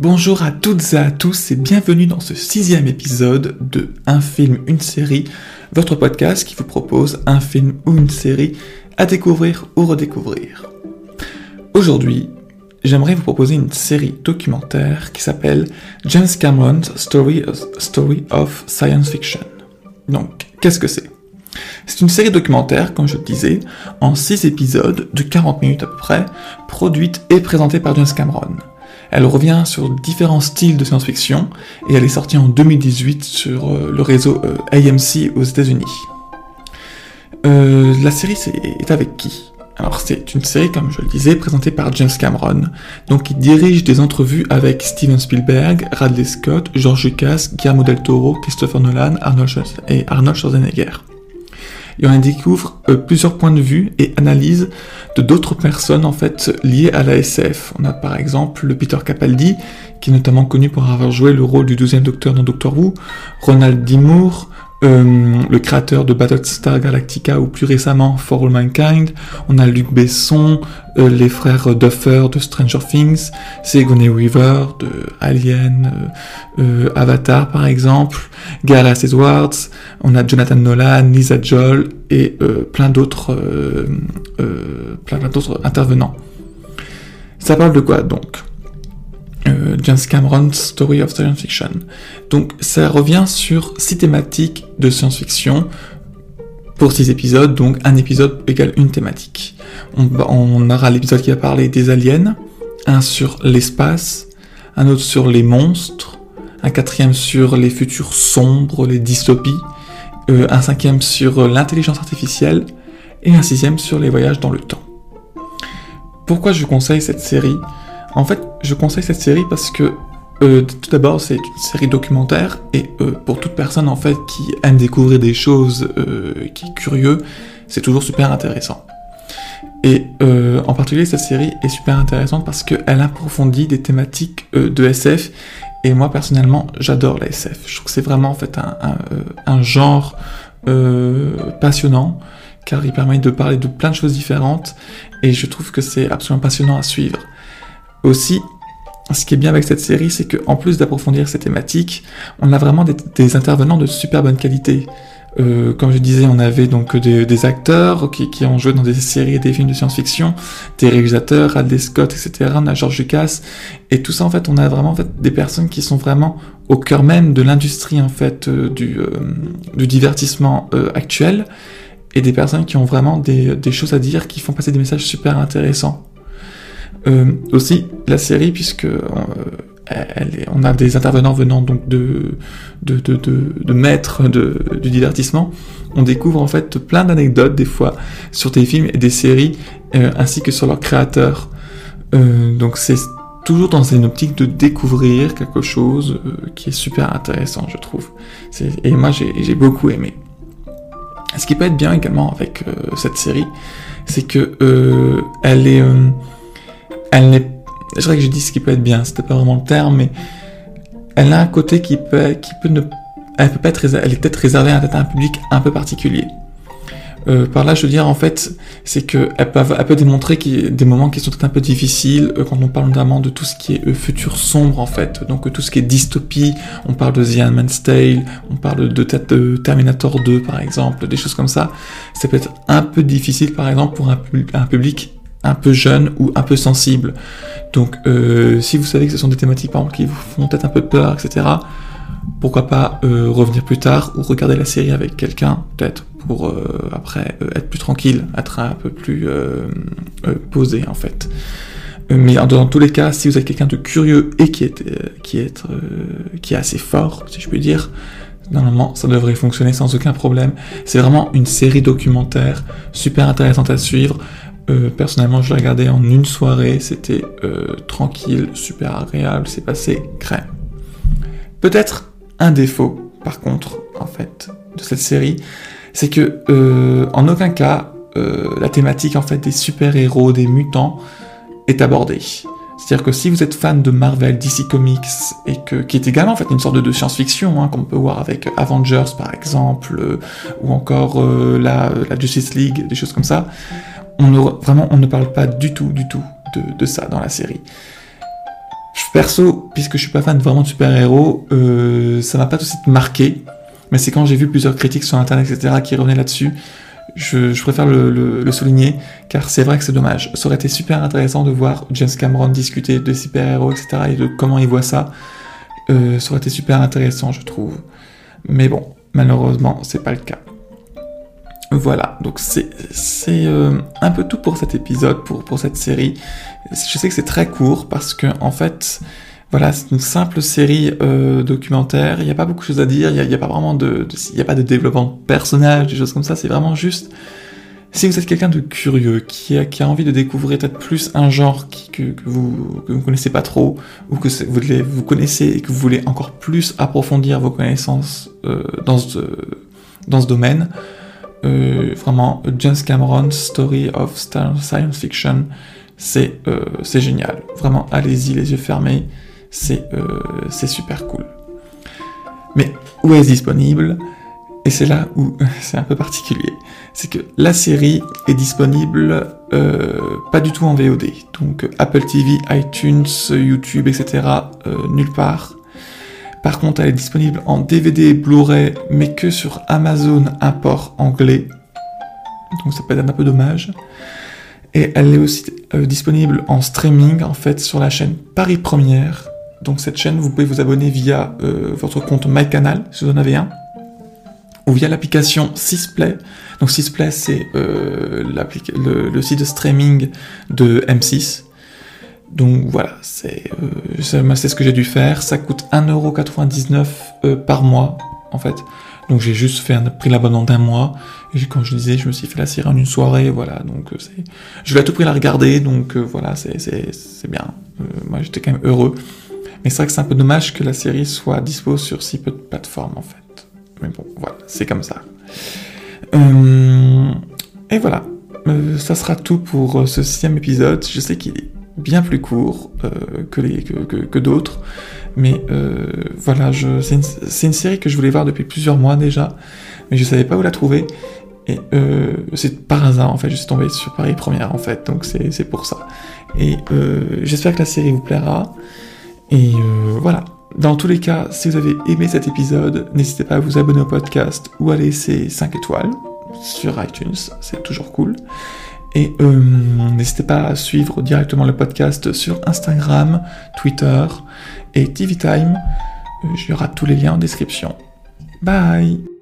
Bonjour à toutes et à tous et bienvenue dans ce sixième épisode de Un film, une série, votre podcast qui vous propose un film ou une série à découvrir ou redécouvrir. Aujourd'hui, j'aimerais vous proposer une série documentaire qui s'appelle James Cameron's Story, of Science Fiction. Donc, qu'est-ce que c'est? C'est une série documentaire, comme je le disais, en six épisodes de 40 minutes à peu près, produite et présentée par James Cameron. Elle revient sur différents styles de science-fiction et elle est sortie en 2018 sur euh, le réseau euh, AMC aux États-Unis. Euh, la série est avec qui? Alors c'est une série, comme je le disais, présentée par James Cameron, donc il dirige des entrevues avec Steven Spielberg, Radley Scott, George Lucas, Guillermo del Toro, Christopher Nolan, Arnold Schwarzenegger et on découvre euh, plusieurs points de vue et analyses de d'autres personnes en fait liées à la SF. On a par exemple le Peter Capaldi, qui est notamment connu pour avoir joué le rôle du 12e Docteur dans Doctor Who, Ronald D. euh, le créateur de Battlestar Galactica ou plus récemment For All Mankind. On a Luc Besson, euh, les frères Duffer de Stranger Things, Sigourney Weaver de Alien, euh, Avatar par exemple, Gareth Edwards, on a Jonathan Nolan, Lisa Joel et plein d'autres plein d'autres intervenants. Ça parle de quoi donc? James Cameron's Story of Science Fiction. Donc ça revient sur six thématiques de science-fiction pour six épisodes, donc un épisode égale une thématique. On, aura l'épisode qui va parler des aliens, un sur l'espace, un autre sur les monstres, un quatrième sur les futurs sombres, les dystopies, euh, un cinquième sur l'intelligence artificielle, et un sixième sur les voyages dans le temps. Pourquoi je conseille cette série? En fait, je conseille cette série parce que euh, tout d'abord, c'est une série documentaire et euh, pour toute personne en fait qui aime découvrir des choses, euh, qui est curieux, c'est toujours super intéressant. Et en particulier, cette série est super intéressante parce qu'elle approfondit des thématiques de SF. Et moi personnellement, j'adore la SF. Je trouve que c'est vraiment en fait un, un genre passionnant car il permet de parler de plein de choses différentes et je trouve que c'est absolument passionnant à suivre. Aussi, ce qui est bien avec cette série, c'est qu'en plus d'approfondir ces thématiques, on a vraiment des, intervenants de super bonne qualité. Euh, comme je disais, on avait donc des, acteurs qui, ont joué dans des séries et des films de science-fiction, des réalisateurs, Radley Scott, etc. On a George Lucas, et tout ça en fait, on a vraiment des personnes qui sont vraiment au cœur même de l'industrie en fait euh, du, euh, du divertissement actuel, et des personnes qui ont vraiment des choses à dire, qui font passer des messages super intéressants. Euh, aussi, la série, puisque euh, elle on a des intervenants venant donc de, de, de, de, maîtres de, du divertissement, on découvre en fait plein d'anecdotes des fois sur des films et des séries, euh, ainsi que sur leurs créateurs. donc c'est toujours dans une optique de découvrir quelque chose qui est super intéressant, je trouve. Et moi, j'ai beaucoup aimé. Ce qui peut être bien également avec cette série, c'est que elle est elle n'est, je dirais que je dis ce qui peut être bien, c'était pas vraiment le terme, mais elle a un côté qui peut, qui peut ne, elle peut pas être, elle est peut-être réservée à un public un peu particulier. Euh, par là, je veux dire, en fait, c'est que elle peut, elle peut démontrer des moments qui sont un peu difficiles euh, quand on parle notamment de tout ce qui est euh, futur sombre, en fait. Donc, tout ce qui est dystopie, on parle de The Handmaid's Tale, on parle de, Terminator 2, par exemple, des choses comme ça. Ça peut être un peu difficile, par exemple, pour un public un peu jeune ou un peu sensible. Donc euh, si vous savez que ce sont des thématiques par exemple qui vous font peut-être un peu peur, etc., pourquoi pas euh, revenir plus tard ou regarder la série avec quelqu'un, peut-être, pour euh, après être plus tranquille, être un peu plus posé en fait. Mais dans tous les cas, si vous êtes quelqu'un de curieux et qui est, qui est, qui est assez fort, si je puis dire, normalement ça devrait fonctionner sans aucun problème. C'est vraiment une série documentaire super intéressante à suivre. Euh, personnellement, je l'ai regardé en une soirée, c'était euh, tranquille, super agréable, c'est passé crème. Peut-être un défaut, par contre, en fait, de cette série, c'est que euh, en aucun cas la thématique en fait des super-héros, des mutants est abordée. C'est-à-dire que si vous êtes fan de Marvel, DC Comics, et que, qui est également en fait une sorte de, science-fiction, hein, qu'on peut voir avec Avengers par exemple, ou encore la, la Justice League, des choses comme ça, on ne, vraiment, on ne parle pas du tout, du tout de, ça dans la série. perso, puisque je suis pas fan vraiment de super-héros, euh, ça m'a pas tout de suite marqué. Mais c'est quand j'ai vu plusieurs critiques sur internet, etc., qui revenaient là-dessus, je, préfère le, souligner, car c'est vrai que c'est dommage. Ça aurait été super intéressant de voir James Cameron discuter de super-héros, etc., et de comment il voit ça. Euh, ça aurait été super intéressant, je trouve. Mais bon, malheureusement, c'est pas le cas. Voilà, donc c'est euh, un peu tout pour cet épisode, pour, pour cette série. Je sais que c'est très court parce que en fait, voilà, c'est une simple série euh, documentaire. Il n'y a pas beaucoup de choses à dire. Il n'y a, pas vraiment de, il a pas de développement de personnage, des choses comme ça. C'est vraiment juste. Si vous êtes quelqu'un de curieux, qui a, qui a envie de découvrir peut-être plus un genre qui, que, que, vous vous connaissez pas trop, ou que vous, vous connaissez et que vous voulez encore plus approfondir vos connaissances euh, dans ce dans ce domaine, euh, vraiment James Cameron Story of Science Fiction, c'est euh, génial. Vraiment, allez-y les yeux fermés euh, c'est super cool. Mais où est-ce disponible? Et c'est là où c'est un peu particulier. C'est que la série est disponible euh, pas du tout en VOD. Donc Apple TV, iTunes, YouTube, etc. Euh, nulle part. Par contre, elle est disponible en DVD Blu-ray, mais que sur Amazon import anglais. Donc ça peut être un peu dommage. Et elle est aussi disponible en streaming, en fait, sur la chaîne Paris Première, donc cette chaîne, vous pouvez vous abonner via euh, votre compte MyCanal, si vous en avez un, ou via l'application Sisplay. Donc Sisplay, c'est euh, le, site de streaming de M6. Donc voilà, c'est euh, ce que j'ai dû faire. Ça coûte 1,99€ euh, par mois, en fait. Donc j'ai juste fait un, pris l'abonnement d'un mois. Et comme je disais, je me suis fait la série en une soirée, voilà. Donc c'est, je vais à tout prix la regarder, donc voilà, c'est c'est bien. moi j'étais quand même heureux. Mais c'est vrai que c'est un peu dommage que la série soit dispo sur si peu de plateformes en fait. Mais bon, voilà, c'est comme ça. Euh, et voilà, euh, ça sera tout pour euh, ce sixième épisode. Je sais qu'il est bien plus court que, les, que, d'autres. Mais voilà, c'est une, série que je voulais voir depuis plusieurs mois déjà, mais je savais pas où la trouver. Et c'est par hasard en fait, je suis tombé sur Paris Première en fait, donc c'est pour ça. Et j'espère que la série vous plaira. Et euh, voilà. Dans tous les cas, si vous avez aimé cet épisode, n'hésitez pas à vous abonner au podcast ou à laisser 5 étoiles sur iTunes, c'est toujours cool. Et euh, n'hésitez pas à suivre directement le podcast sur Instagram, Twitter et TV Time. Il y aura tous les liens en description. Bye